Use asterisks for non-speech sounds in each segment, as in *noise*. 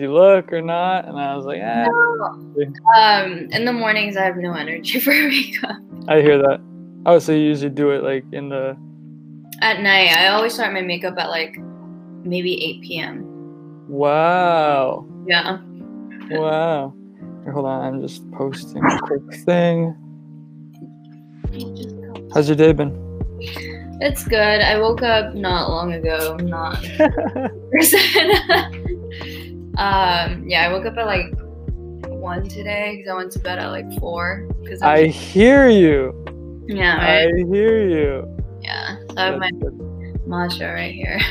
Did he look or not? And I was like, eh. Um, in the mornings, I have no energy *laughs* for makeup. I hear that. Oh, so you usually do it like in the At night, I always start my makeup at like maybe 8 p.m. wow, Yeah. wow. Here, hold on, I'm just posting a quick thing. How's your day been? It's good. I woke up not long ago. I'm not *laughs* person. *laughs* um, yeah, I woke up at like one today because I went to bed at like four. Cause I hear you. yeah, I hear you. yeah. So I have my matcha right here. *laughs*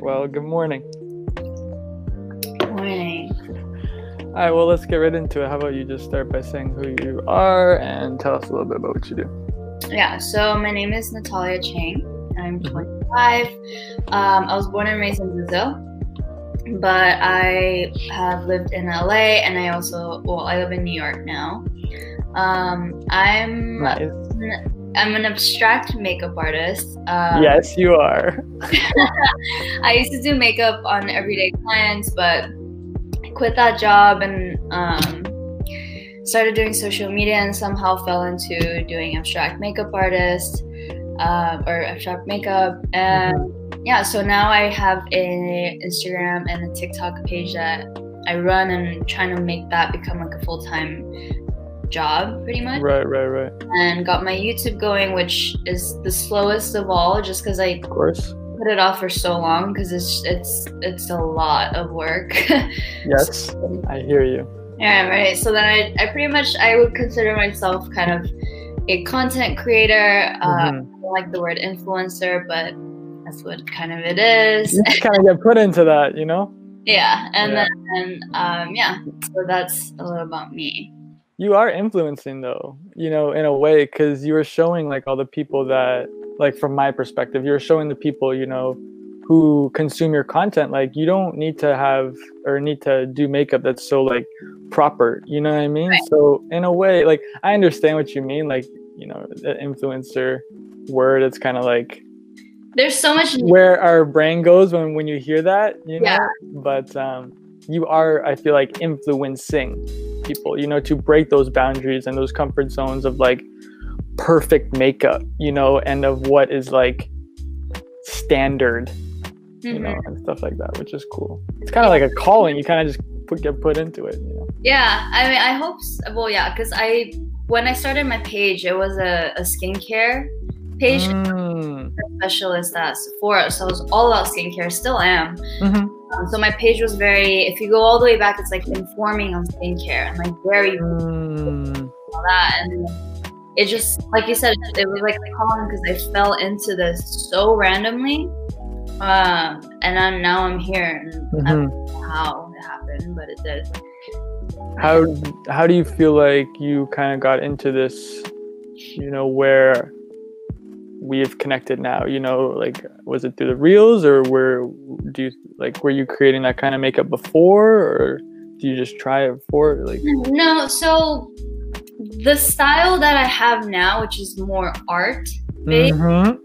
Well, good morning. Good Morning. All right, well, let's get right into it. How about you just start by saying who you are and tell us a little bit about what you do? Yeah. So my name is Natalia Chang. I'm Mhm. 25. Um, I was born and raised in Brazil, but I have lived in LA, and I also well, I live in New York now. Um, I'm Nice. I'm an abstract makeup artist. Um, yes, you are. *laughs* I used to do makeup on everyday clients, but I quit that job and um, started doing social media and somehow fell into doing abstract makeup artist uh, or abstract makeup. And yeah, so now I have a Instagram and a TikTok page that I run and trying to make that become like a full time job pretty much Right, right, right. and got my YouTube going, which is the slowest of all, just because I Of course. put it off for so long because it's it's it's a lot of work. *laughs* Yes, I hear you. yeah, right. So then I I pretty much I would consider myself kind of a content creator. Uh, Mhm. I don't like the word influencer, but that's what kind of it is. You kind of get put into that, you know? *laughs* yeah, and Yeah. then um yeah, so that's a little about me. You are influencing, though, you know, in a way, because you were showing like all the people that, like, from my perspective, you're showing the people, you know, who consume your content. Like, you don't need to have or need to do makeup that's so, like, proper, you know what I mean? Right. So, in a way, like, I understand what you mean. Like, you know, the influencer word, it's kind of like, There's so much. where our brain goes when when you hear that you know Yeah. but um you are i feel like influencing people you know to break those boundaries and those comfort zones of like perfect makeup you know and of what is like standard you Mhm. know and stuff like that which is cool it's kind of like a calling you kind of just put, get put into it you know Yeah, I mean, I hope. s well, yeah, because I when I started my page, it was a, a skincare page. Mm, Specialist at Sephora, so I was all about skincare. Still am. mhm. Um, so my page was very. If you go all the way back, it's like informing on skincare and like very Mm, all that, and it just like you said, it was like a calling because I fell into this so randomly. Um, and I'm, now I'm here, and I don't know how it happened, but it did. how how do you feel like you kind of got into this you know where we've connected now? You know like was it through the reels or were do you like were you creating that kind of makeup before or do you just try it before like? No, so the style that I have now, which is more art, based, Mhm,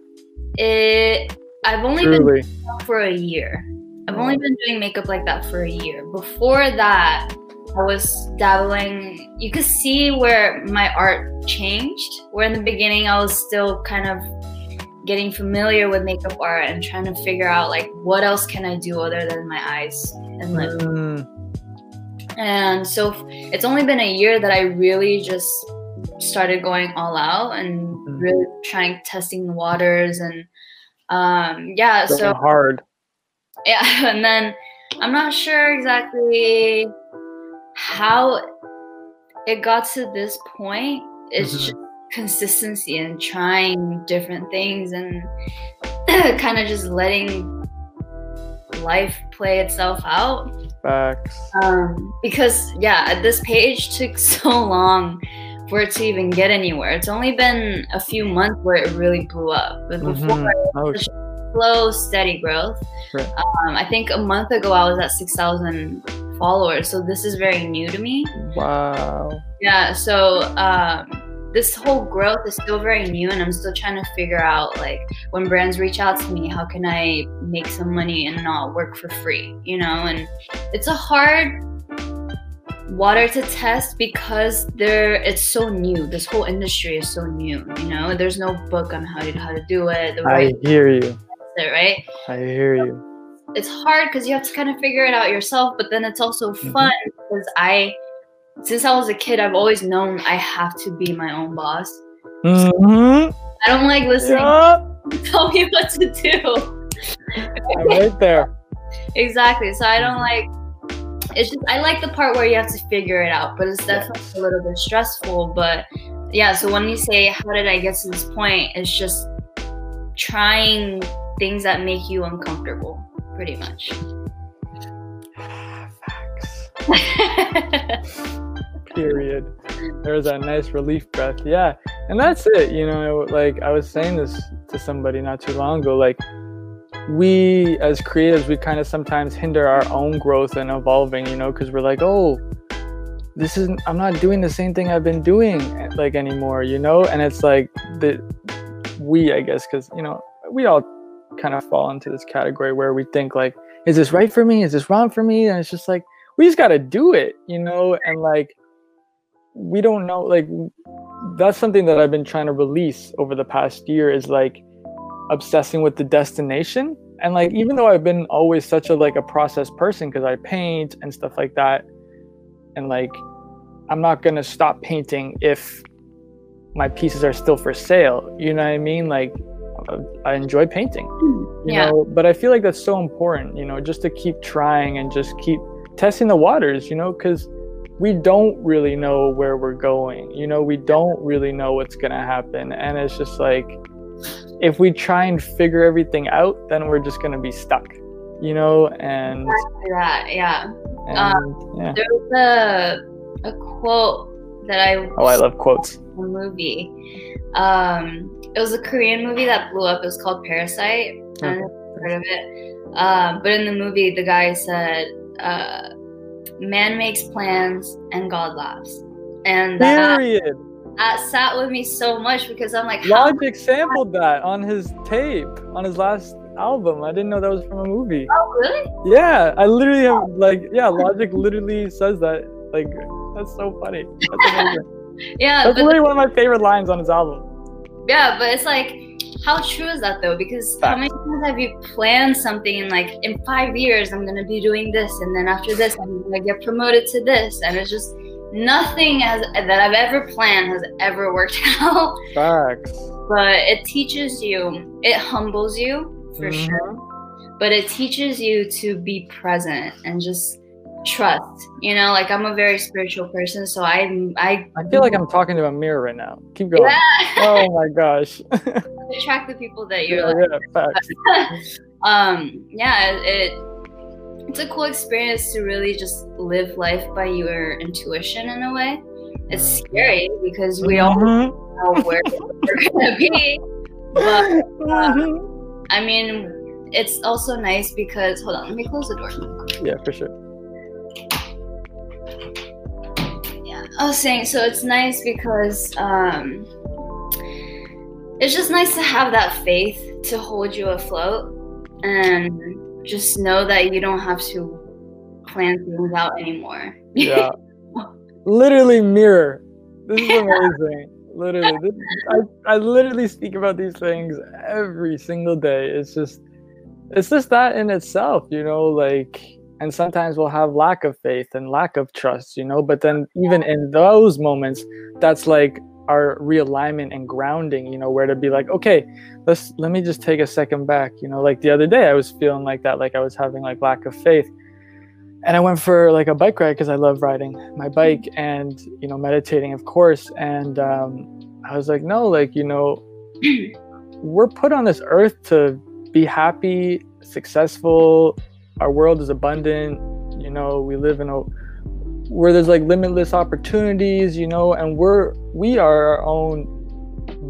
it I've only been truly it for a year. I've only been doing makeup like that for a year. Before that, I was dabbling. You could see where my art changed. Where in the beginning, I was still kind of getting familiar with makeup art and trying to figure out like what else can I do other than my eyes and lips. Mm, And so it's only been a year that I really just started going all out and Mhm. really trying testing the waters and um yeah going so hard. Yeah *laughs* and then I'm not sure exactly how it got to this point. It's Mhm. just consistency and trying different things and *clears throat* kind of just letting life play itself out. Facts. Um, because yeah, this page *laughs* took so long for it to even get anywhere. It's only been a few months where it really blew up. But before, Mhm. oh, sh- slow, steady growth. Right. Um, I think a month ago I was at six thousand followers, so this is very new to me. wow Yeah, so um, this whole growth is still very new and i'm still trying to figure out like when brands reach out to me how can i make some money and not work for free you know and it's a hard water to test because there it's so new this whole industry is so new you know there's no book on how to how to do it the I hear you. it, right I hear you. it's hard because you have to kind of figure it out yourself but then it's also Mhm. fun because i since i was a kid i've always known i have to be my own boss mm-hmm. i don't like listening Yeah, *laughs* tell me what to do right there. *laughs* exactly so i don't like it's just i like the part where you have to figure it out but it's definitely a little bit stressful but yeah so when you say how did i get to this point it's just trying things that make you uncomfortable pretty much. *sighs* *laughs* Period. There's that nice relief breath. Yeah. And that's it. You know, like I was saying this to somebody not too long ago. Like, we as creatives, we kind of sometimes hinder our own growth and evolving, you know, because we're like, oh, this isn't, I'm not doing the same thing I've been doing like anymore, you know? And it's like, the, we, I guess, because, you know, we all kind of fall into this category where we think, like, is this right for me? Is this wrong for me? And it's just like, we just got to do it, you know? And like, we don't know, like, that's something that I've been trying to release over the past year is like obsessing with the destination. And like, even though I've been always such a like a process person because I paint and stuff like that, and like, I'm not gonna stop painting if my pieces are still for sale. You know what I mean? Like, I enjoy painting you yeah know but i feel like that's so important you know just to keep trying and just keep testing the waters you know because we don't really know where we're going you know we don't really know what's going to happen and it's just like if we try and figure everything out then we're just going to be stuck you know and, that yeah and Um, yeah there was a a quote that i oh i love quotes a movie. Um, it was a Korean movie that blew up. It was called Parasite. I don't know if you've heard of it. Um, but in the movie, the guy said, uh, "Man makes plans and God laughs," and that, period that sat with me so much because I'm like, how? logic sampled that on his tape on his last album i didn't know that was from a movie Oh, really? Yeah, I literally have like yeah, Logic literally says that. Like that's so funny. That's amazing. *laughs* Yeah, that's literally one of my favorite lines on his album. yeah, but it's like, how true is that though? Because how Facts. many times have you planned something and like in five years I'm gonna be doing this, and then after this I'm gonna get promoted to this, and it's just nothing has that I've ever planned has ever worked *laughs* out. Facts. But it teaches you, it humbles you for Mhm. sure, but it teaches you to be present and just trust. You know, like I'm a very spiritual person, so I I I feel like I'm talking to a mirror right now. Keep going. yeah, *laughs* Oh my gosh. *laughs* attract the people that you're yeah, like. yeah, facts. um yeah it it's a cool experience to really just live life by your intuition in a way it's Mhm. scary because we all Mhm. know where *laughs* we're gonna be but Mhm. i mean it's also nice because hold on let me close the door Yeah, for sure. yeah i was saying so it's nice because um it's just nice to have that faith to hold you afloat and just know that you don't have to plan things out anymore Yeah. *laughs* literally mirror. This is *laughs* amazing. literally. This, I, I literally speak about these things every single day. It's just it's just that in itself, you know, like and sometimes we'll have lack of faith and lack of trust, you know, but then even in those moments, that's like our realignment and grounding, you know, where to be like, okay, let's let me just take a second back. You know, like the other day I was feeling like that, like I was having like lack of faith and I went for like a bike ride because I love riding my bike and you know meditating, of course. And um, I was like, no, like you know, *clears throat* we're put on this earth to be happy, successful. Our world is abundant. You know, we live in a where there's like limitless opportunities. You know, and we're we are our own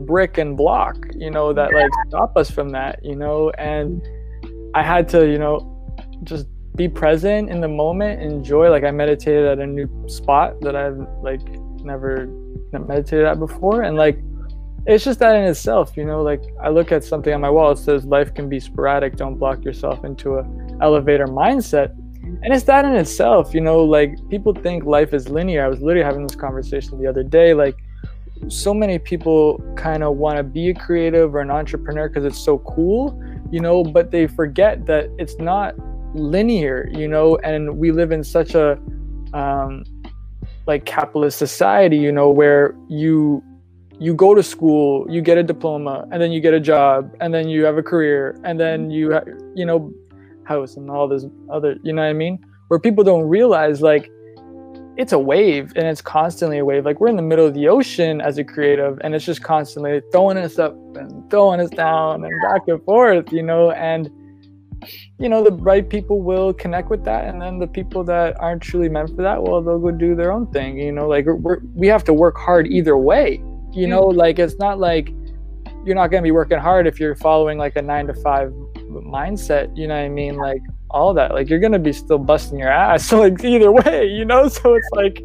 brick and block. You know that like stop us from that. You know, and I had to you know just be present in the moment enjoy like i meditated at a new spot that i've like never meditated at before and like it's just that in itself you know like i look at something on my wall it says life can be sporadic don't block yourself into a elevator mindset and it's that in itself you know like people think life is linear. I was literally having this conversation the other day like so many people kind of want to be a creative or an entrepreneur because it's so cool you know but they forget that it's not linear you know and we live in such a um, like capitalist society you know where you you go to school you get a diploma and then you get a job and then you have a career and then you you know house and all this other you know what i mean? Where people don't realize like it's a wave and it's constantly a wave. Like we're in the middle of the ocean as a creative and it's just constantly throwing us up and throwing us down and back and forth you know? And you know the right people will connect with that and then the people that aren't truly meant for that well they'll go do their own thing you know? Like we're, we have to work hard either way you know? Mm-hmm. like it's not like you're not going to be working hard if you're following like a nine to five mindset you know what i mean? Like all that like you're going to be still busting your ass so *laughs* like either way you know? So it's like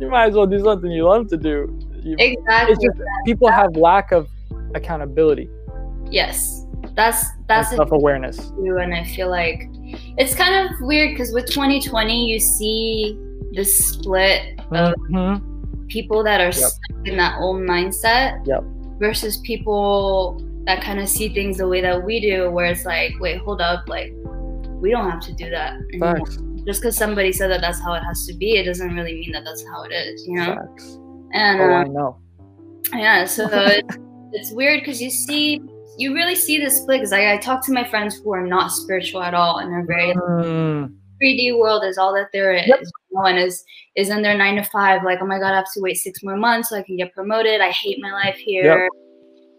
you might as well do something you love to do. You, exactly. it's just people have lack of accountability. Yes. That's that's self awareness and i feel like it's kind of weird because with 2020 you see the split of mm-hmm. people that are yep. stuck in that old mindset yep. versus people that kind of see things the way that we do where it's like wait hold up like we don't have to do that Facts. just because somebody said that that's how it has to be it doesn't really mean that that's how it is you know Facts. and oh, uh, I know. yeah so *laughs* it's, it's weird because you see you really see this split because I, I talk to my friends who are not spiritual at all and they're very mm. 3D world is all that there is. Yep. You know, and is is in their nine to five, like, oh my god, I have to wait six more months so I can get promoted. I hate my life here. Yep.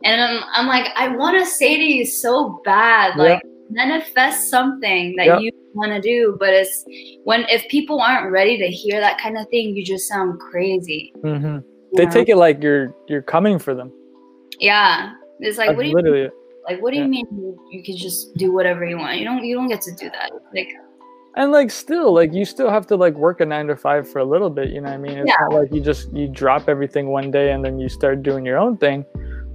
And I'm, I'm like, I want to say to you so bad, like yep. manifest something that you want to do, but it's when if people aren't ready to hear that kind of thing, you just sound crazy. Mm-hmm. They know? take it like you're you're coming for them. Yeah, it's like, That's what do you mean? like? What do yeah. you mean you, you can just do whatever you want? You don't you don't get to do that. Like, and like still like you still have to like work a nine to five for a little bit. You know what I mean? It's yeah. not like you just you drop everything one day and then you start doing your own thing.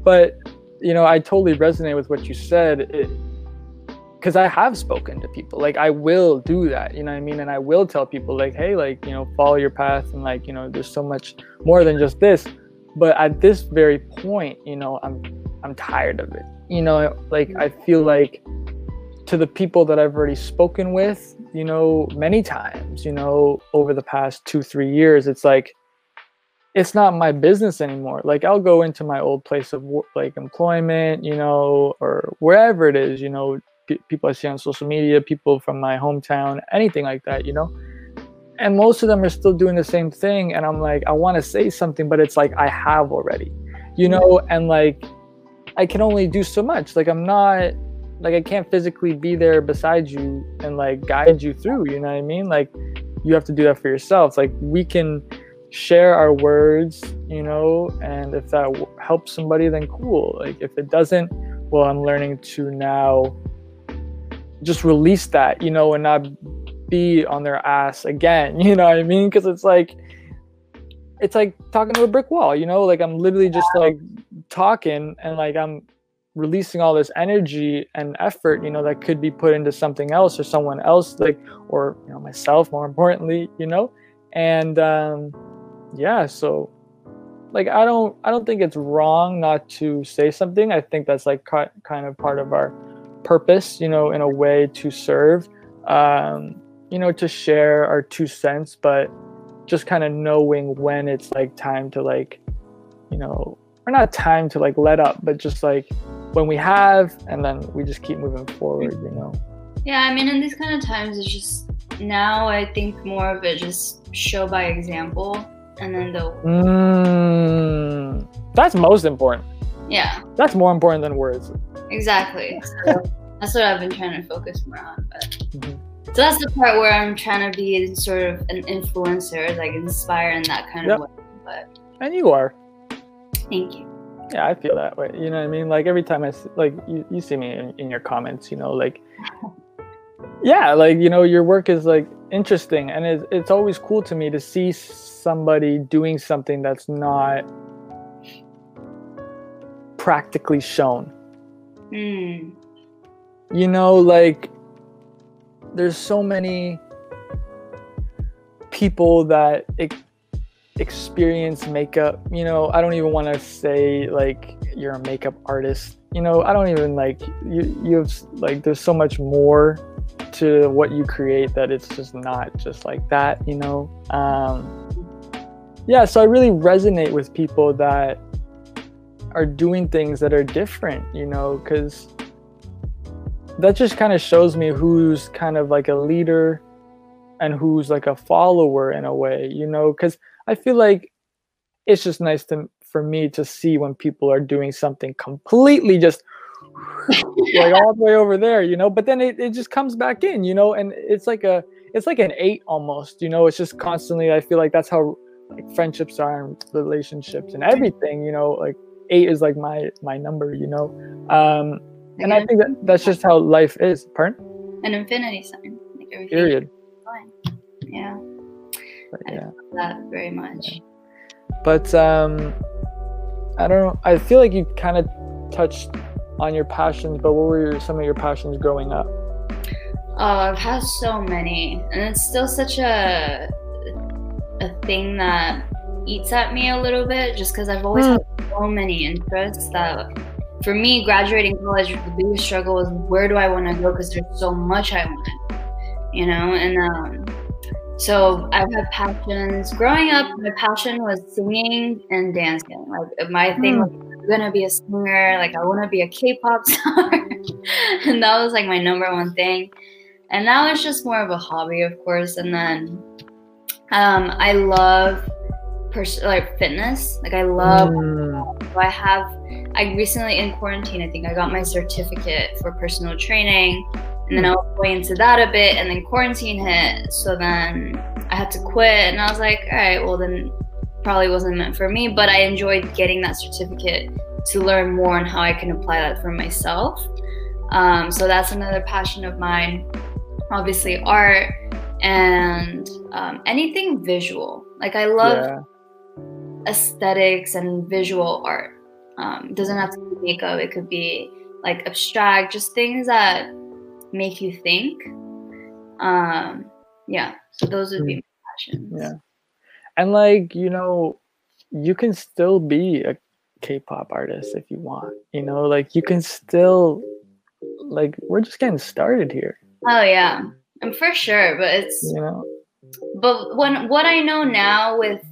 But you know, I totally resonate with what you said. Because I have spoken to people. Like I will do that, you know what I mean? And I will tell people like, hey, like, you know, follow your path and like, you know, there's so much more than just this. But at this very point, you know, I'm I'm tired of it. You know, like I feel like to the people that I've already spoken with, you know, many times, you know, over the past two, three years, it's like, it's not my business anymore. Like I'll go into my old place of like employment, you know, or wherever it is, you know, people I see on social media, people from my hometown, anything like that, you know. And most of them are still doing the same thing. And I'm like, I want to say something, but it's like I have already, you know, and like I can only do so much. Like I'm not like I can't physically be there beside you and like guide you through, you know what I mean? Like you have to do that for yourself. Like we can share our words, you know, and if that w- helps somebody then cool. Like if it doesn't, well I'm learning to now just release that, you know, and not be on their ass again, *laughs* you know what I mean? Cuz it's like it's like talking to a brick wall, you know, like I'm literally just like talking and like I'm releasing all this energy and effort, you know, that could be put into something else or someone else, like, or, you know, myself more importantly, you know? And um, yeah, so like I don't I don't think it's wrong not to say something. I think that's like kind of part of our purpose, you know, in a way to serve, um, you know, to share our two cents, but just kind of knowing when it's like time to like, you know, or not time to like let up, but just like when we have, and then we just keep moving forward, you know. Yeah, I mean, in these kind of times, it's just now I think more of it just show by example, and then the. Mm, that's most important. Yeah. That's more important than words. Exactly. So *laughs* that's what I've been trying to focus more on, but. Mm-hmm. So that's the part where I'm trying to be sort of an influencer, like inspire in that kind yep. of way. But and you are. Thank you. Yeah, I feel that way. You know what I mean? Like every time I like you, you see me in, in your comments, you know, like *laughs* yeah, like you know, your work is like interesting, and it's it's always cool to me to see somebody doing something that's not practically shown. Mm. You know, like there's so many people that ex- experience makeup. You know, I don't even want to say like you're a makeup artist. You know, I don't even like you. You have like there's so much more to what you create that it's just not just like that. You know. Um, yeah, so I really resonate with people that are doing things that are different. You know, because that just kind of shows me who's kind of like a leader and who's like a follower in a way, you know, because I feel like it's just nice to for me to see when people are doing something completely just *laughs* like all the way over there, you know, but then it, it just comes back in, you know, and it's like a it's like an eight almost, you know, it's just constantly I feel like that's how like friendships are and relationships and everything, you know, like eight is like my my number, you know. Um and I think that that's just how life is. Pardon? An infinity sign. Like everything Period. Yeah. But, I yeah. love that very much. But um, I don't know. I feel like you kind of touched on your passions, but what were your, some of your passions growing up? Oh, I've had so many, and it's still such a a thing that eats at me a little bit, just because I've always Hmm. had so many interests that. For me, graduating college, the biggest struggle was where do I want to go? Because there's so much I want, you know. And um, so I've had passions. Growing up, my passion was singing and dancing. Like my thing was I'm gonna be a singer. Like I want to be a K-pop *laughs* star, and that was like my number one thing. And now it's just more of a hobby, of course. And then um, I love pers- like fitness. Like I love. Mm, I have. I recently in quarantine, I think I got my certificate for personal training, and then I was going into that a bit, and then quarantine hit. So then I had to quit, and I was like, all right, well then probably wasn't meant for me. But I enjoyed getting that certificate to learn more on how I can apply that for myself. Um, so that's another passion of mine. Obviously, art and um, anything visual. Like I love yeah. aesthetics and visual art. Um, it doesn't have to be makeup. It could be like abstract, just things that make you think. Um, yeah. So those would be my passions. Yeah. And like, you know, you can still be a K-pop artist if you want. You know, like you can still like we're just getting started here, Oh yeah, and for sure. But it's you know. but when what I know now with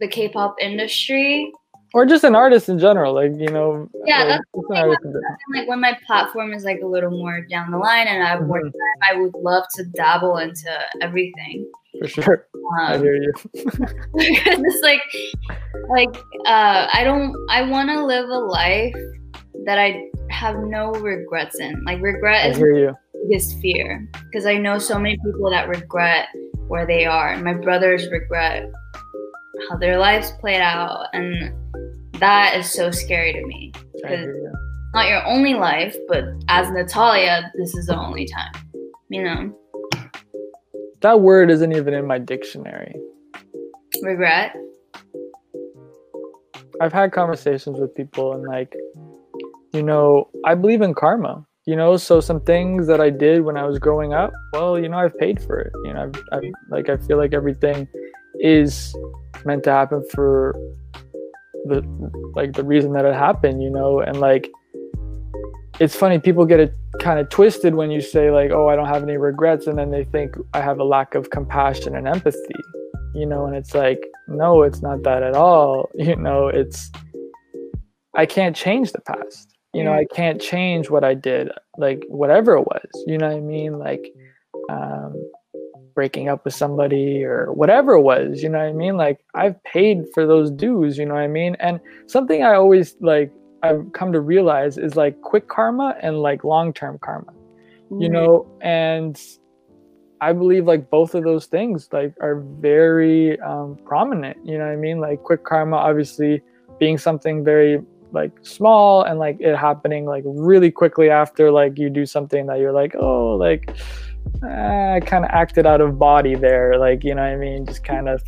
the K-pop industry, Or just an artist in general, like, you know, Yeah, like, that's the thing artist in general. like when my platform is like a little more down the line and I have more Mhm. time, I would love to dabble into everything. for sure. *laughs* I Um, hear you. *laughs* it's like like uh i don't i want to live a life that i have no regrets in like regret I is hear you. Biggest fear because i know so many people that regret where they are my brothers regret how their lives played out and that is so scary to me you. not your only life but as natalia this is the only time you know That word isn't even in my dictionary. regret I've had conversations with people and like, you know, I believe in karma. You know, so some things that I did when I was growing up, well, you know, I've paid for it. You know, I've, I've like I feel like everything is meant to happen for the like the reason that it happened. You know, and like it's funny people get it kind of twisted when you say like, oh, I don't have any regrets, and then they think I have a lack of compassion and empathy. You know, and it's like, no, it's not that at all. *laughs* You know, it's I can't change the past. You know, I can't change what I did, like whatever it was. You know what I mean? Like um, breaking up with somebody or whatever it was. You know what I mean? Like I've paid for those dues. You know what I mean? And something I always like I've come to realize is like quick karma and like long term karma. You know, and I believe like both of those things like are very um, prominent. You know what I mean? Like quick karma, obviously being something very like small and like it happening like really quickly after like you do something that you're like oh like eh, I kind of acted out of body there like you know what I mean just kind of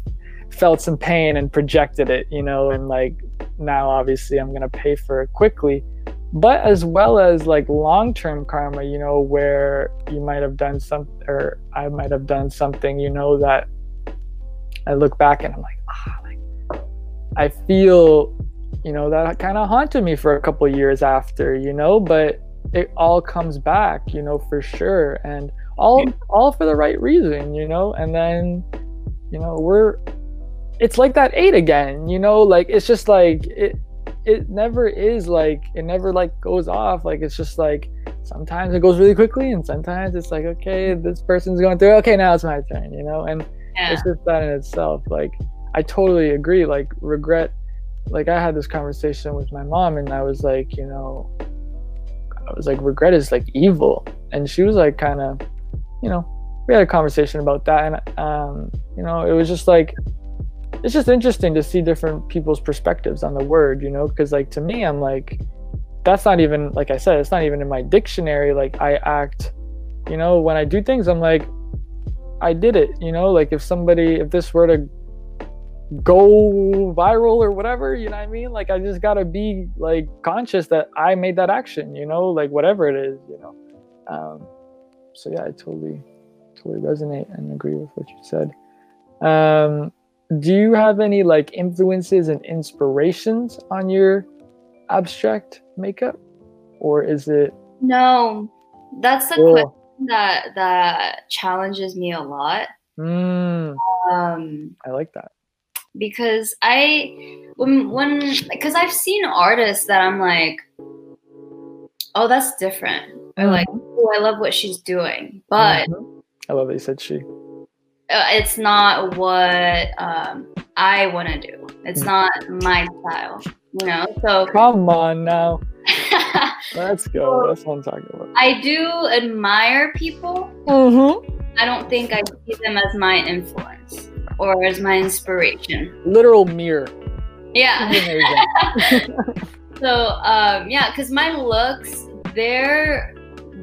felt some pain and projected it, you know, and like now obviously I'm gonna pay for it quickly. But as well as like long-term karma, you know, where you might have done some or I might have done something, you know, that I look back and I'm like, ah, like I feel, you know, that kind of haunted me for a couple years after, you know, but it all comes back, you know, for sure. And all all for the right reason, you know, and then, you know, we're it's like that eight again, you know, like it's just like it it never is like it never like goes off. Like it's just like sometimes it goes really quickly and sometimes it's like, okay, this person's going through, okay, now it's my turn, you know, and Yeah. it's just that in itself. Like I totally agree. Like regret like I had this conversation with my mom and I was like, you know, I was like, regret is like evil. And she was like kind of, you know, we had a conversation about that and um, you know, it was just like it's just interesting to see different people's perspectives on the word, you know, because like to me I'm like that's not even like I said, it's not even in my dictionary. Like I act, you know, when I do things, I'm like, I did it, you know, like if somebody if this were to go viral or whatever, you know what I mean? Like I just gotta be like conscious that I made that action, you know, like whatever it is, you know. Um, so yeah, I totally, totally resonate and agree with what you said. Um, do you have any like influences and inspirations on your abstract makeup, or is it? No, that's the question that that challenges me a lot. Mm, Um, I like that. Because I when when because I've seen artists that I'm like, oh, that's different. Or like, oh, I love what she's doing, but Mhm. I love that you said she. uh, it's not what um, I want to do. It's Mm. not my style, you know. So *laughs* Come on now, *laughs* let's go. That's what I'm talking about. I do admire people. Mm-hmm. I don't think I see them as my influence or as my inspiration. Literal mirror. Yeah. *laughs* *laughs* So um, yeah, because my looks they're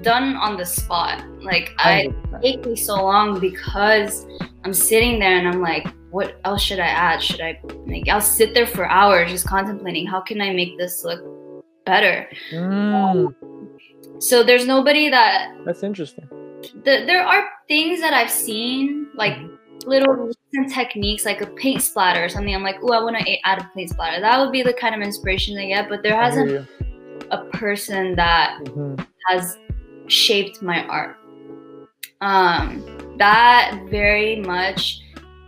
done on the spot. Like I 100%. take me so long because I'm sitting there and I'm like, what else should I add? Should I like I'll sit there for hours just contemplating how can I make this look better. Mm, So there's nobody that that's interesting. the, there are things that I've seen like little techniques like a paint splatter or something. I'm like, oh, I want to add a paint splatter. That would be the kind of inspiration I get. But there hasn't a person that Mhm. has shaped my art. Um, that very much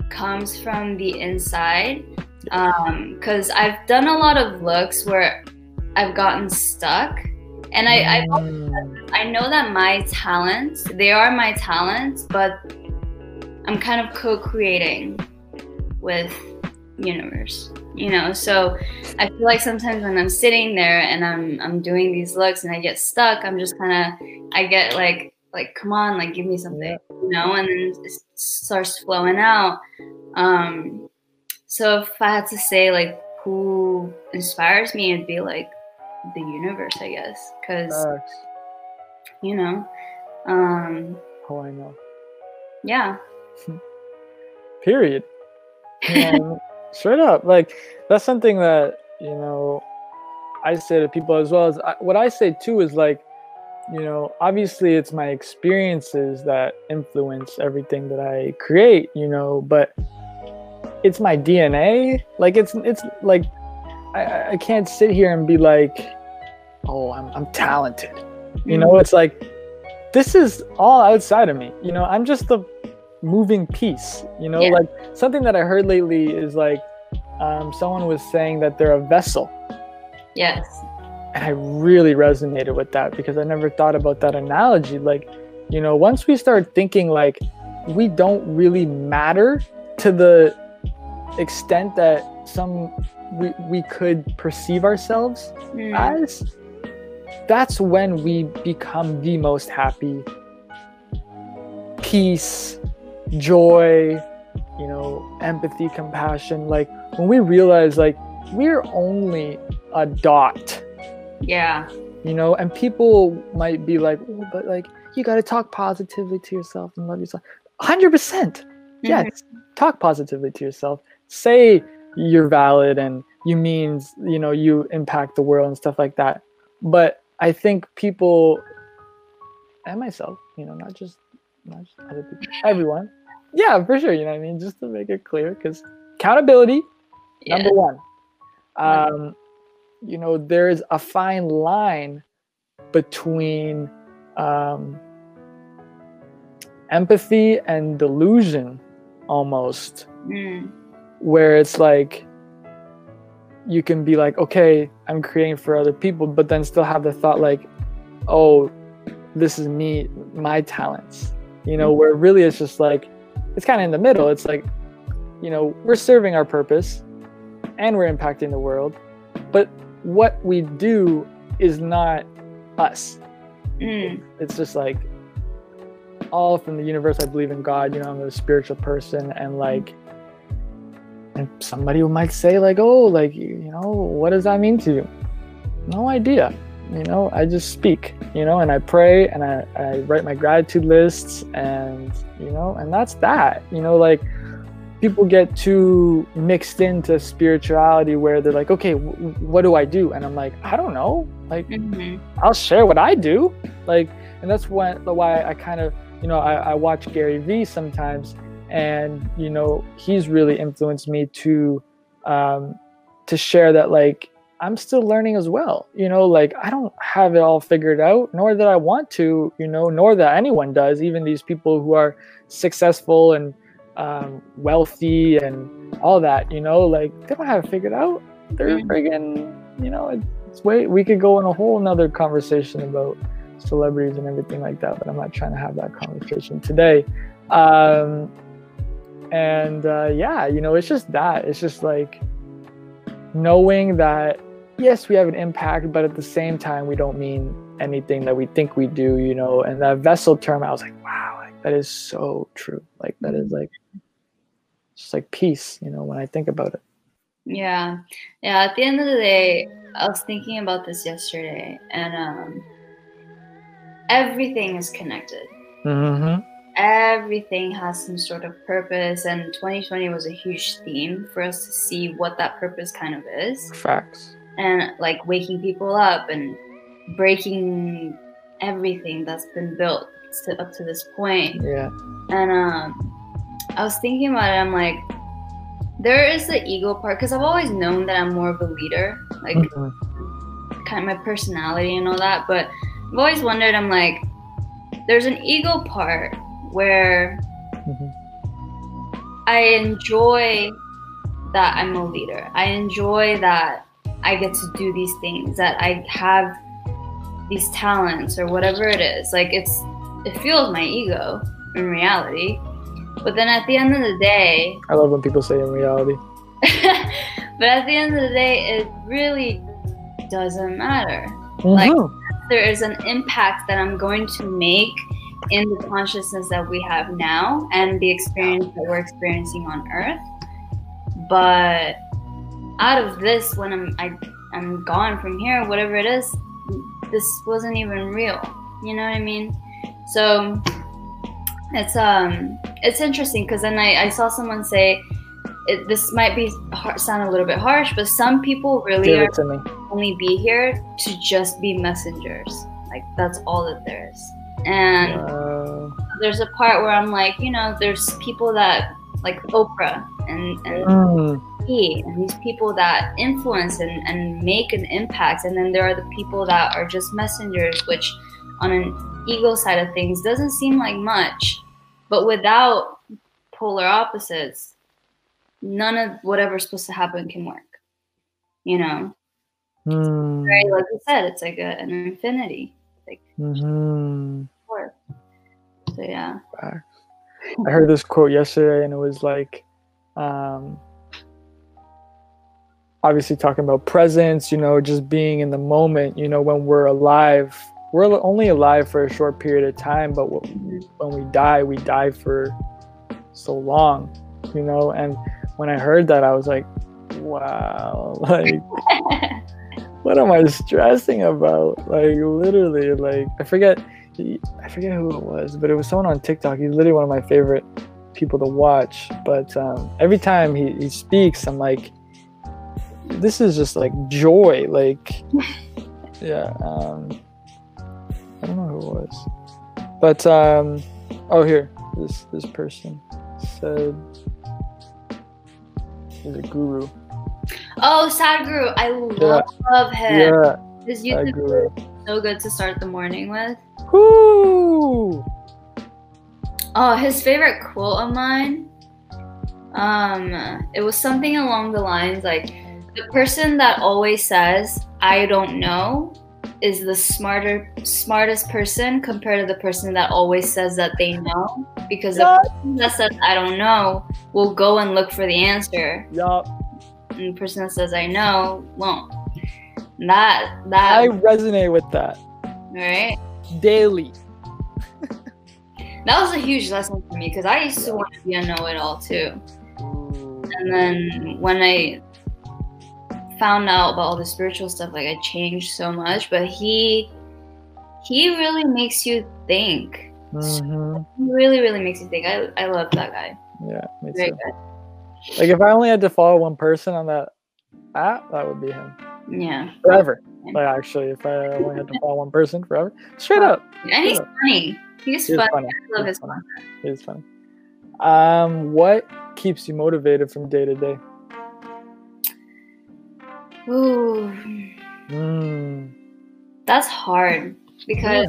comes from the inside. Because I've done a lot of looks where I've gotten stuck, and I, I Mm, I know that my talents, they are my talents, but I'm kind of co-creating with universe. You know, so I feel like sometimes when I'm sitting there and I'm I'm doing these looks and I get stuck, I'm just kind of I get like like come on, like give me something, you know, and then it starts flowing out. Um, so if I had to say like who inspires me, it'd be like the universe, I guess, because you know um Oh, I know. yeah *laughs* Period. Um, *laughs* straight up, like that's something that you know I say to people as well as I, what I say too is like, you know, obviously it's my experiences that influence everything that I create, you know, but it's my DNA. Like it's it's like I- I, I can't sit here and be like, oh, I'm I'm talented. You know, it's like this is all outside of me. You know, I'm just the moving piece. You know, Yeah. like something that I heard lately is like um, someone was saying that they're a vessel. yes And I really resonated with that because I never thought about that analogy. Like, you know, once we start thinking like we don't really matter to the extent that some we, we could perceive ourselves Mm. as, that's when we become the most happy. Peace, joy, you know, empathy, compassion. Like when we realize like we're only a dot. Yeah. You know and people might be like oh, but like you got to talk positively to yourself and love yourself. 100% Mm-hmm. yes talk positively to yourself. Say you're valid and you means you know you impact the world and stuff like that. But i think people and myself you know not just not just other people *laughs* everyone yeah for sure you know what i mean? Just to make it clear because accountability Yeah. number one. Um you know there's a fine line between um empathy and delusion almost. Mm. where it's like you can be like okay i'm creating for other people but then still have the thought like oh this is me my talents. You know where really it's just like it's kind of in the middle. It's like you know we're serving our purpose and we're impacting the world but what we do is not us. Mm. it's just like all from the universe i believe in god you know i'm a spiritual person and like and somebody might say like oh like you know what does that mean to you? No idea you know i just speak you know and i pray and i, I write my gratitude lists and you know and that's that you know like people get too mixed into spirituality where they're like okay w- what do i do and i'm like i don't know like Mhm. I'll share what I do. Like, and that's when why I kind of, you know, I, I watch Gary Vee sometimes, and you know, he's really influenced me to, um, to share that like I'm still learning as well. You know, like I don't have it all figured out, nor that I want to. You know, nor that anyone does. Even these people who are successful and um, wealthy and all that. You know, like they don't have it figured out. They're friggin', you know, it's way we could go in a whole nother conversation about celebrities and everything like that but i'm not trying to have that conversation today um and uh yeah you know it's just that it's just like knowing that yes we have an impact but at the same time we don't mean anything that we think we do you know and that vessel term i was like wow like, that is so true like that is like just like peace you know when i think about it Yeah. Yeah. At the end of the day, I was thinking about this yesterday, and um, everything is connected. mm-hmm. Everything has some sort of purpose, and 2020 was a huge theme for us to see what that purpose kind of is. facts And like waking people up and breaking everything that's been built to, up to this point. yeah And um, I was thinking about it. I'm like, there is the ego part because I've always known that I'm more of a leader, like Mhm. kind of my personality and all that. But I've always wondered. I'm like, there's an ego part where Mhm. I enjoy that I'm a leader. I enjoy that I get to do these things. That I have these talents or whatever it is. Like it's it fuels my ego in reality. But then at the end of the day, i love when people say in reality *laughs* but at the end of the day, it really doesn't matter. Like- Mhm. There is an impact that I'm going to make in the consciousness that we have now and the experience that we're experiencing on Earth. But out of this, when I'm I, I'm gone from here, whatever it is, this wasn't even real. You know what I mean? So it's um it's interesting because then I, I saw someone say it, this might be har sound a little bit harsh, but some people really are only be here to just be messengers. Like that's all that there is. And Uh, there's a part where I'm like, you know, there's people that like Oprah and and mm, and these people that influence and, and make an impact. And then there are the people that are just messengers which on an ego side of things doesn't seem like much but without polar opposites none of whatever's supposed to happen can work you know? Mm, very like you said it's like a, an infinity mhm. so yeah. I heard this quote yesterday, and it was like, um, obviously talking about presence. You know, just being in the moment. You know, when we're alive, we're only alive for a short period of time, but when we die, we die for so long. You know, and when I heard that, I was like, wow, *laughs* like what am I stressing about? Like literally, like I forget, I forget who it was, but it was someone on TikTok. He's literally one of my favorite people to watch. But um, every time he, he speaks, I'm like, this is just like joy. Like, *laughs* yeah. Um, I don't know who it was, but um, oh here, this this person said he's a guru. Oh, Sadhguru, I Yeah. love him. Yeah, His YouTube is so good to start the morning with. Woo! Oh, his favorite quote of mine. Um, it was something along the lines like, "The person that always says I don't know is the smarter, smartest person compared to the person that always says that they know." Because the person that says I don't know will go and look for the answer, yep. and the person that says I know won't. That that I resonate with that right. daily. That was a huge lesson for me because I used to want to be a know-it-all too. And then when I found out about all the spiritual stuff, like I changed so much. But he he really makes you think. Mhm. He really, really makes you think. I, I love that guy. Yeah, me Very too. good. Like if I only had to follow one person on that app, that would be him Yeah. forever. Like actually, if I only had to follow one person forever, straight up, And he's Yeah. funny. He's he's funny. funny. I love He's his funny. He's funny. Um, what keeps you motivated from day to day? Ooh, Mm. that's hard because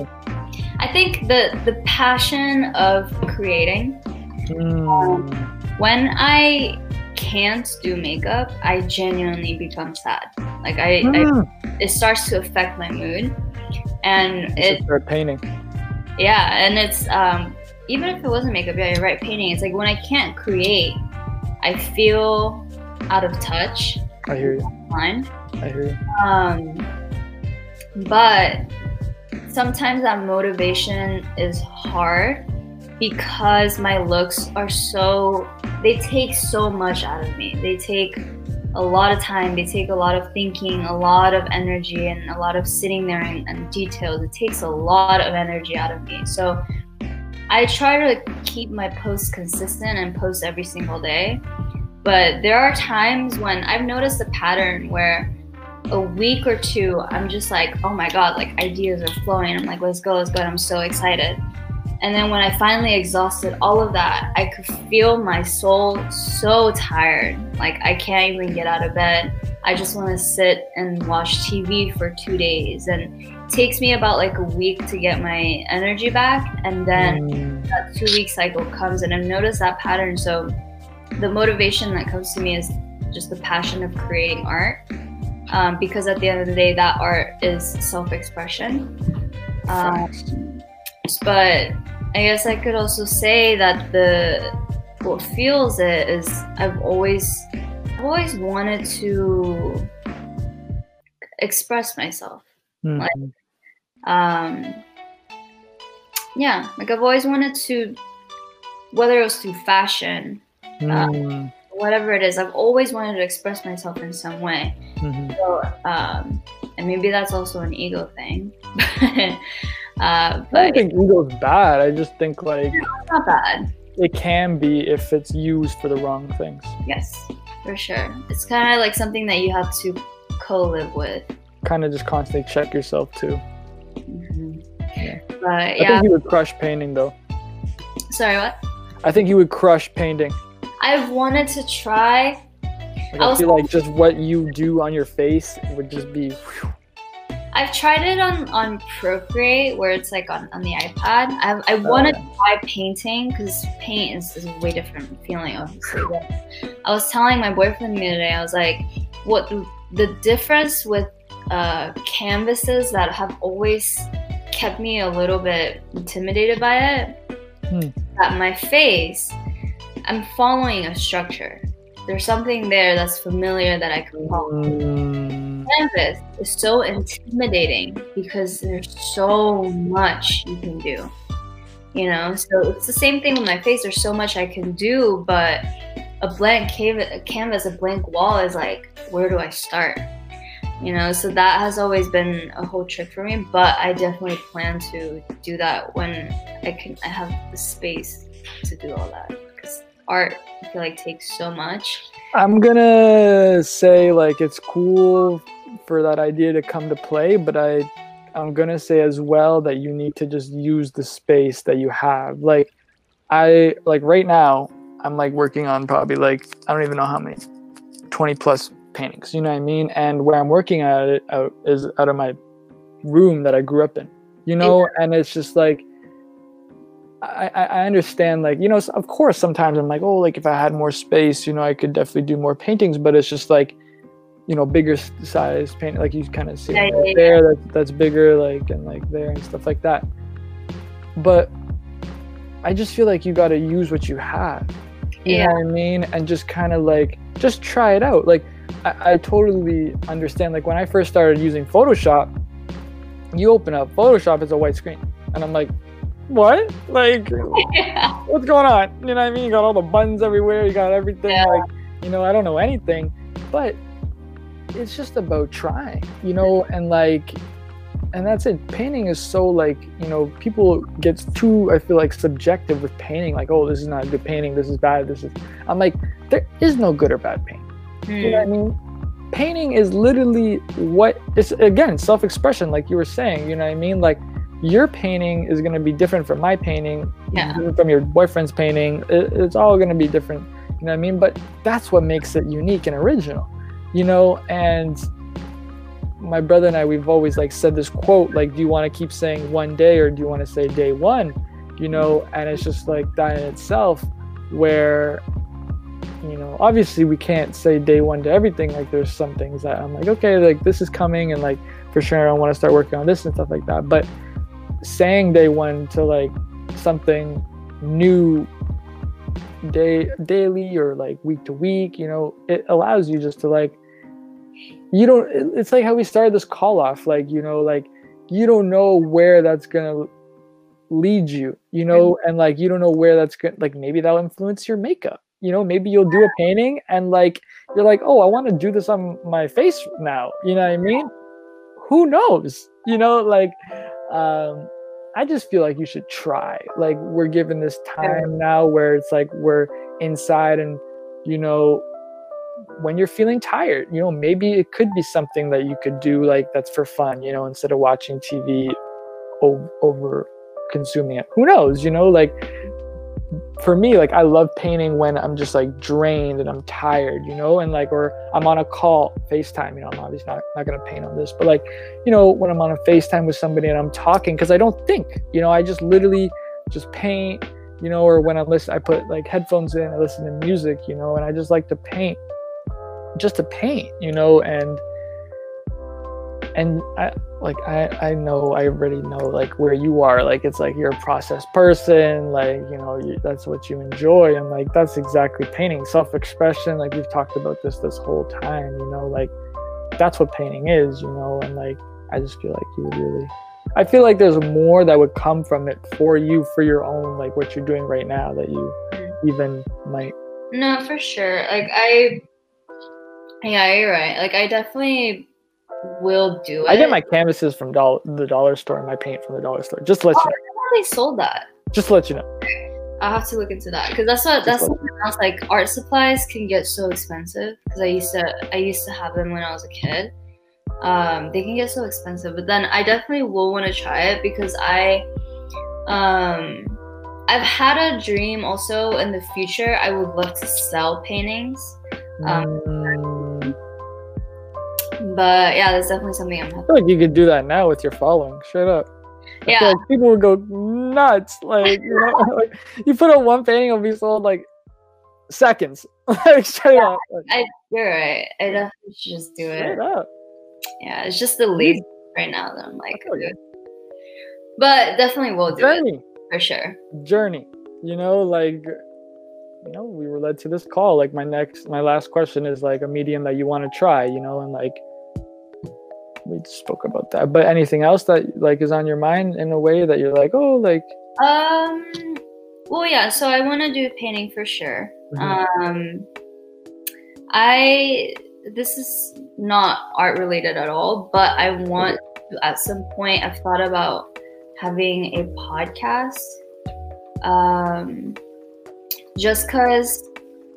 I think the the passion of creating Mm. when I can't do makeup, I genuinely become sad. Like I, I Mm. it starts to affect my mood, and You it start painting. yeah, and it's um even if it wasn't makeup, yeah, you're right, painting. It's like when I can't create, I feel out of touch. I hear you. Mind. I hear. Um, but sometimes that motivation is hard because my looks are so they take so much out of me. They take a lot of time, they take a lot of thinking, a lot of energy, and a lot of sitting there and, and details. It takes a lot of energy out of me. So I try to keep my posts consistent and post every single day. But there are times when I've noticed a pattern where a week or two, I'm just like, oh my god, like ideas are flowing. I'm like, let's go, let's go. And I'm so excited. And then when I finally exhausted all of that, I could feel my soul so tired. Like I can't even get out of bed. I just want to sit and watch TV for two days. And it takes me about like a week to get my energy back. And then Mm. that two week cycle comes and I've noticed that pattern. So the motivation that comes to me is just the passion of creating art. Um, because at the end of the day, that art is self expression. Um, but I guess I could also say that the what fuels it is I've always I've always wanted to express myself. Mm. like- Um, yeah, like I've always wanted to, whether it was through fashion, Mm. whatever it is, I've always wanted to express myself in some way. Mhm. So, um, and maybe that's also an ego thing. *laughs* uh, I but don't think ego's bad. I just think like it's not bad. it can be if it's used for the wrong things. Yes, for sure. It's kind of like something that you have to co-live with. Kind of just constantly check yourself too. Yeah. But I yeah, think you would crush painting though. sorry, what? I think you would crush painting. I've wanted to try. Like, I I feel like just what you do on your face would just be. whew. I've tried it on on Procreate, where it's like on, on the iPad. I I want to try painting because paint is, is a way different feeling, obviously. But I was telling my boyfriend the other day, I was like, what the, the difference with uh, canvases that have always kept me a little bit intimidated by it. Hmm. That my face, I'm following a structure. There's something there that's familiar that I can follow Mm, canvas is so intimidating because there's so much you can do. You know, so it's the same thing with my face. There's so much I can do, but a blank canvas, a blank wall is like, where do I start? You know, so that has always been a whole trick for me. But I definitely plan to do that when I can. I have the space to do all that art I feel like takes so much. I'm gonna say like it's cool for that idea to come to play, but I I'm gonna say as well that you need to just use the space that you have. Like I like right now I'm like working on probably like I don't even know how many 20 plus paintings. You know what I mean? And where I'm working at it out is out of my room that I grew up in. You know, yeah. and it's just like I, I understand like you know of course sometimes i'm like oh like if i had more space you know i could definitely do more paintings but it's just like you know bigger size paint like you kind of see yeah, right. yeah, there yeah. That, that's bigger like and like there and stuff like that. But i just feel like you got to use what you have you know what i mean? And just kind of like just try it out. Like I, I totally understand like when i first started using photoshop you open up photoshop it's a white screen. And i'm like what? Like, yeah. *laughs* what's going on? You know what I mean? You got all the buttons everywhere. You got everything. Yeah. Like, you know, I don't know anything, but it's just about trying, you know, and like, and that's it. Painting is so like, you know, people get too, I feel like, subjective with painting. Like, oh, this is not a good painting. This is bad. This is. I'm like, there is no good or bad painting. Mm. You know what I hmm. mean? Painting is literally what it's again self-expression, like you were saying. You know what I mean? Like your painting is going to be different from my painting, yeah. from your boyfriend's painting. It, it's all going to be different. You know what I mean? But that's what makes it unique and original, you know? And my brother and I, we've always like said this quote, like, do you want to keep saying one day or do you want to say day one? You know, and it's just like that in itself where, you know, obviously we can't say day one to everything. Like there's some things that I'm like, okay, like this is coming and like for sure I want to start working on this and stuff like that. But saying day one to like something new day daily or like week to week you know it allows you just to like you don't it's like how we started this call off like you know like you don't know where that's gonna lead you you know and like you don't know where that's gonna like maybe that'll influence your makeup you know maybe you'll do a painting and like you're like oh i want to do this on my face now you know what i mean? Who knows you know like um I just feel like you should try. Like we're given this time now where it's like we're inside and you know when you're feeling tired, you know, maybe it could be something that you could do like that's for fun, you know, instead of watching TV over, over consuming it. Who knows, you know, like for me, like I love painting when I'm just like drained and I'm tired, you know, and like or I'm on a call, FaceTime, you know, I'm obviously not, not gonna paint on this, but like, you know, when I'm on a FaceTime with somebody and I'm talking, because I don't think, you know, I just literally just paint, you know, or when I listen, I put like headphones in, I listen to music, you know, and I just like to paint just to paint, you know, and and I like I I know I already know like where you are. Like it's like you're a process person like you know you, that's what you enjoy and like that's exactly painting. Self-expression like we've talked about this this whole time you know like that's what painting is you know and like I just feel like you would really I feel like there's more that would come from it for you for your own like what you're doing right now that you mm-hmm. even might. No for sure. Like I yeah you're right. Like I definitely will do it. I get my canvases from dollar, the dollar store and my paint from the dollar store. Just to let oh, you know. they sold that. Just to let you know. I'll have to look into that because that's what that's something else. Like art supplies can get so expensive because I used to I used to have them when I was a kid. Um, they can get so expensive, but then I definitely will want to try it because I um I've had a dream also in the future. I would love to sell paintings. Um, mm. But yeah, that's definitely something I'm. I feel like you could do that now with your following. Straight up. I yeah. Like people would go nuts. Like you know, *laughs* like you put on one painting, it'll be sold like seconds. *laughs* like straight yeah, up. Like, I, you're right. I definitely should just do it. Up. Yeah, it's just the lead right now that I'm like. But definitely will do Journey. it for sure. Journey. You know, like you know, we were led to this call. Like my next, my last question is like a medium that you want to try. You know, and like we spoke about that. But anything else that like is on your mind in a way that you're like, oh, like um, well, yeah. So I want to do painting for sure. Mm-hmm. Um, I this is not art related at all, but I want to, at some point I've thought about having a podcast. Um, just because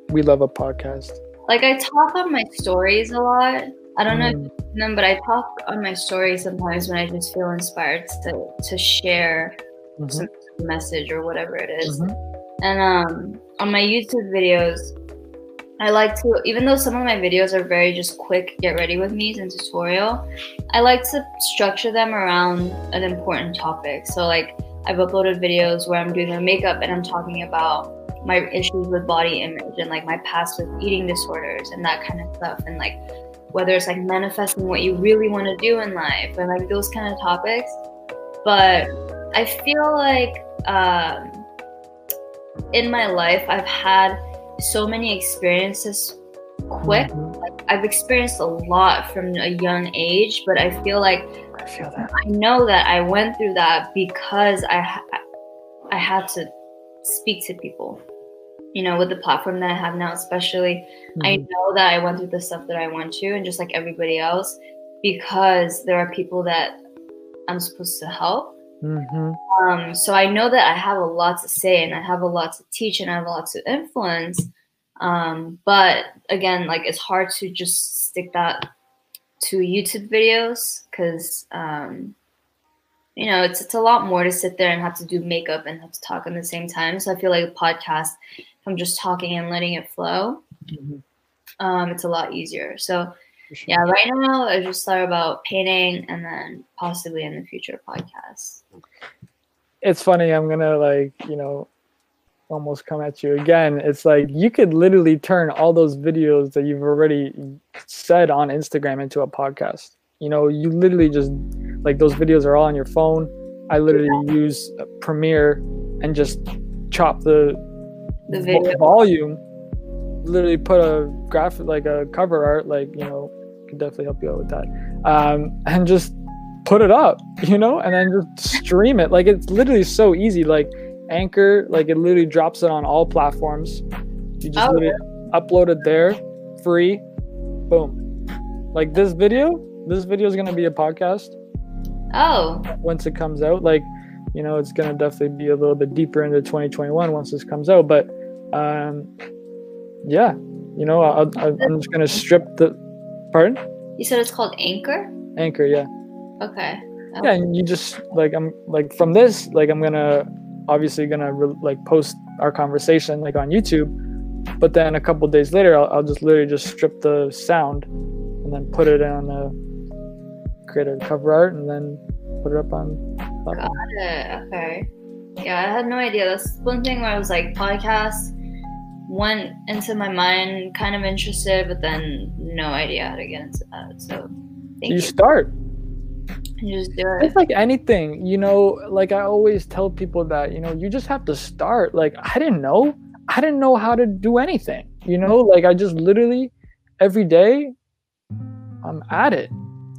we love a podcast. Like I talk on my stories a lot. I don't know Mm. them, but I talk on my stories sometimes when I just feel inspired to to share Mhm. some message or whatever it is. Mhm. And um, on my YouTube videos, I like to, even though some of my videos are very just quick, get ready with me's and tutorial, I like to structure them around an important topic. So, like, I've uploaded videos where I'm doing my makeup and I'm talking about my issues with body image and like my past with eating disorders and that kind of stuff. And like, whether it's like manifesting what you really want to do in life and like those kind of topics. But I feel like, um, in my life I've had so many experiences quick. Mhm. Like I've experienced a lot from a young age, but I feel like I feel that. I know that I went through that because I ha- I had to speak to people. You know, with the platform that I have now, especially, I Mhm. know that I went through the stuff that I went to, and just like everybody else, because there are people that I'm supposed to help. Mhm. Um, so I know that I have a lot to say and I have a lot to teach and I have a lot to influence. Um, but again, like it's hard to just stick that to YouTube videos because um, you know it's it's a lot more to sit there and have to do makeup and have to talk at the same time. So I feel like a podcast, I'm just talking and letting it flow, Mhm. um, it's a lot easier. So sure. yeah, right now I just thought about painting and then possibly in the future podcast. it's funny i'm gonna like you know almost come at you again it's like you could literally turn all those videos that you've already said on instagram into a podcast you know you literally just like those videos are all on your phone i literally use premiere and just chop the, The video. volume literally put a graphic like a cover art like you know could definitely help you out with that. Um and just put it up you know and then just stream it. Like it's literally so easy. Like anchor like it literally drops it on all platforms. You just Oh, literally upload it there free boom. Like this video this video is going to be a podcast. Oh, once it comes out like you know it's going to definitely be a little bit deeper into 2021 once this comes out but um yeah you know I'll, i'm just to strip the pardon you said it's called Anchor? anchor yeah Okay. yeah and you just like i'm like from this like i'm gonna obviously gonna re- like post our conversation like on youtube but then a couple days later I'll, I'll just literally just strip the sound and then put it on a create a cover art and then put it up on platform. Yeah, okay. Yeah, I had no idea. That's one thing where I was like, podcast went into my mind, kind of interested, but then no idea how to get into that. So thank you you. start You just do it. it's like anything you know like i always tell people that you know you just have to start like i didn't know i didn't know how to do anything you know like i just literally every day i'm at it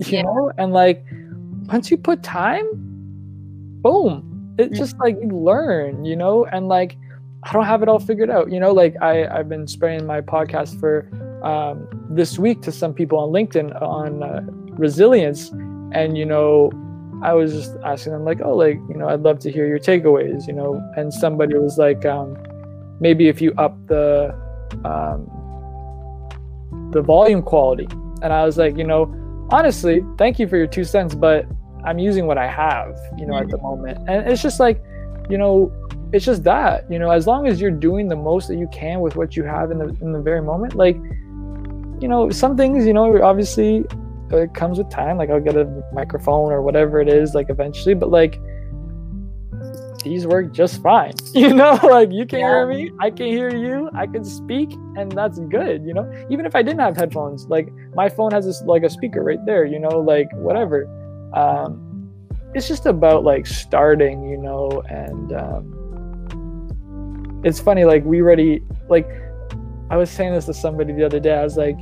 you Yeah. know and like once you put time boom it's mm. just like you learn you know and like i don't have it all figured out. You know like i i've been spreading my podcast for um, this week to some people on linkedin on uh, resilience. And you know i was just asking them like oh like you know i'd love to hear your takeaways you know? And somebody was like um, maybe if you up the um, the volume quality. And i was like you know honestly thank you for your two cents but i'm using what i have you know at the moment. And it's just like you know it's just that you know as long as you're doing the most that you can with what you have in the in the very moment like you know some things you know obviously it comes with time like i'll get a microphone or whatever it is like eventually but like these work just fine *laughs* you know *laughs* like you can hear me i can hear you i can speak and that's good you know? Even if i didn't have headphones like my phone has this like a speaker right there you know like whatever. Um it's just about like starting you know and um it's funny like we already like i was saying this to somebody the other day i was like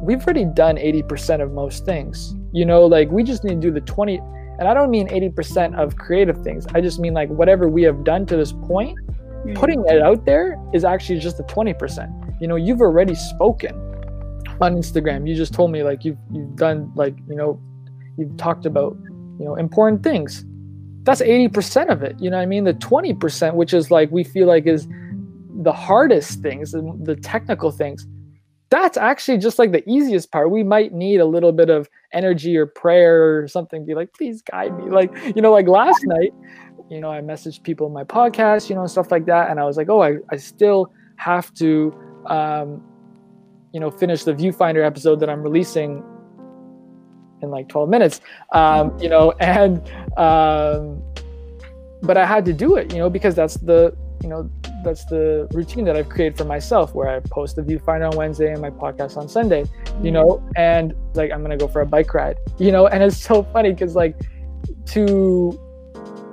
we've already done 80% of most things you know like we just need to do the 20 and i don't mean 80% of creative things i just mean like whatever we have done to this point mm. putting it out there is actually just the 20% you know you've already spoken on instagram you just told me like you've you've done like you know you've talked about you know important things that's 80% of it you know what i mean the 20% which is like we feel like is the hardest things, the, the technical things, that's actually just like the easiest part. We might need a little bit of energy or prayer or something. Be like, please guide me. Like, you know, like last night, you know, I messaged people in my podcast, you know, and stuff like that. And I was like, oh, I, I still have to, um, you know, finish the viewfinder episode that I'm releasing in like 12 minutes, um, you know, *laughs* and, um, but I had to do it, you know, because that's the, you know, that's the routine that I've created for myself where I post the viewfinder on Wednesday and my podcast on Sunday, you know, and like I'm gonna go for a bike ride, you know, and it's so funny because like to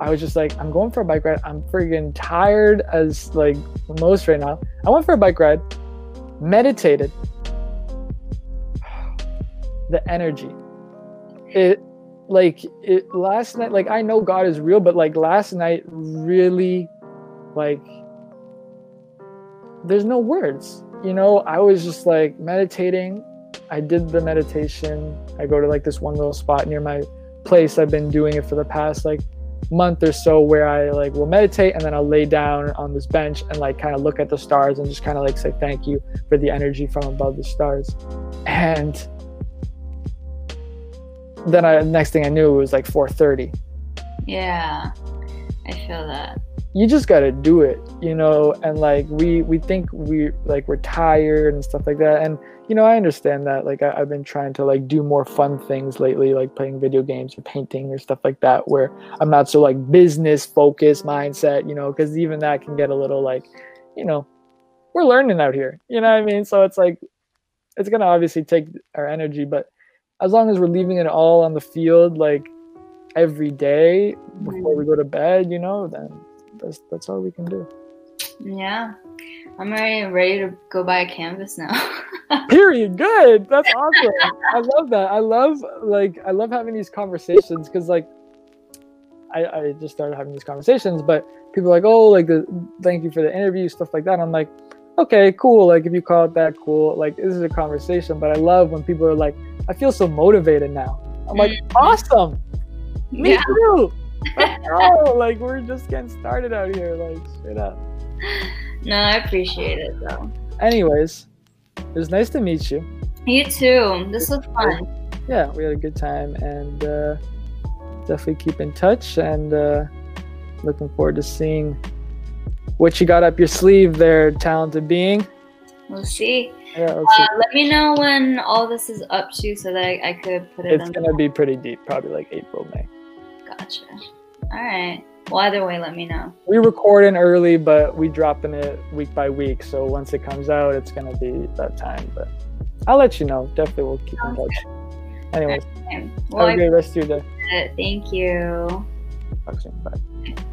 I was just like, I'm going for a bike ride. I'm freaking tired as like most right now. I went for a bike ride, meditated. *sighs* The energy. It like it last night, like I know God is real, but like last night really like there's no words. You know, I was just like meditating. I did the meditation. I go to like this one little spot near my place. I've been doing it for the past like month or so where I like will meditate and then I'll lay down on this bench and like kind of look at the stars and just kind of like say thank you for the energy from above the stars. And then I next thing I knew it was like 4:30. Yeah. I feel that you just got to do it you know and like we we think we like we're tired and stuff like that and you know i understand that like I, have been trying to like do more fun things lately like playing video games or painting or stuff like that where i'm not so like business focused mindset you know because even that can get a little like you know we're learning out here you know what i mean so it's like it's gonna obviously take our energy but as long as we're leaving it all on the field like every day before we mm. go to bed you know then that's that's all we can do. Yeah. I'm already ready to go buy a canvas now. *laughs* Period. Good. That's awesome. I love that. I love like I love having these conversations because like I, I just started having these conversations, but people are like, oh, like the thank you for the interview, stuff like that. I'm like, okay, cool. Like if you call it that, cool. Like this is a conversation, but I love when people are like, I feel so motivated now. I'm like, mm-hmm. awesome. Me yeah. too. *laughs* oh, like we're just getting started out here, like straight up. No, I appreciate it though. Anyways, it was nice to meet you. You too. This was fun. Yeah, we had a good time and uh, definitely keep in touch and uh, looking forward to seeing what you got up your sleeve there, talented being. We'll see. Yeah, uh, let me know when all this is up to so that I, I could put it. It's gonna be pretty deep, probably like April, May. Gotcha. All right. Well, either way, let me know. We record in early, but we drop in it week by week. So once it comes out, it's gonna be that time. But I'll let you know. Definitely, we'll keep in touch. Anyways, okay. well, have a great rest of your day. Thank you. Talk soon. Bye.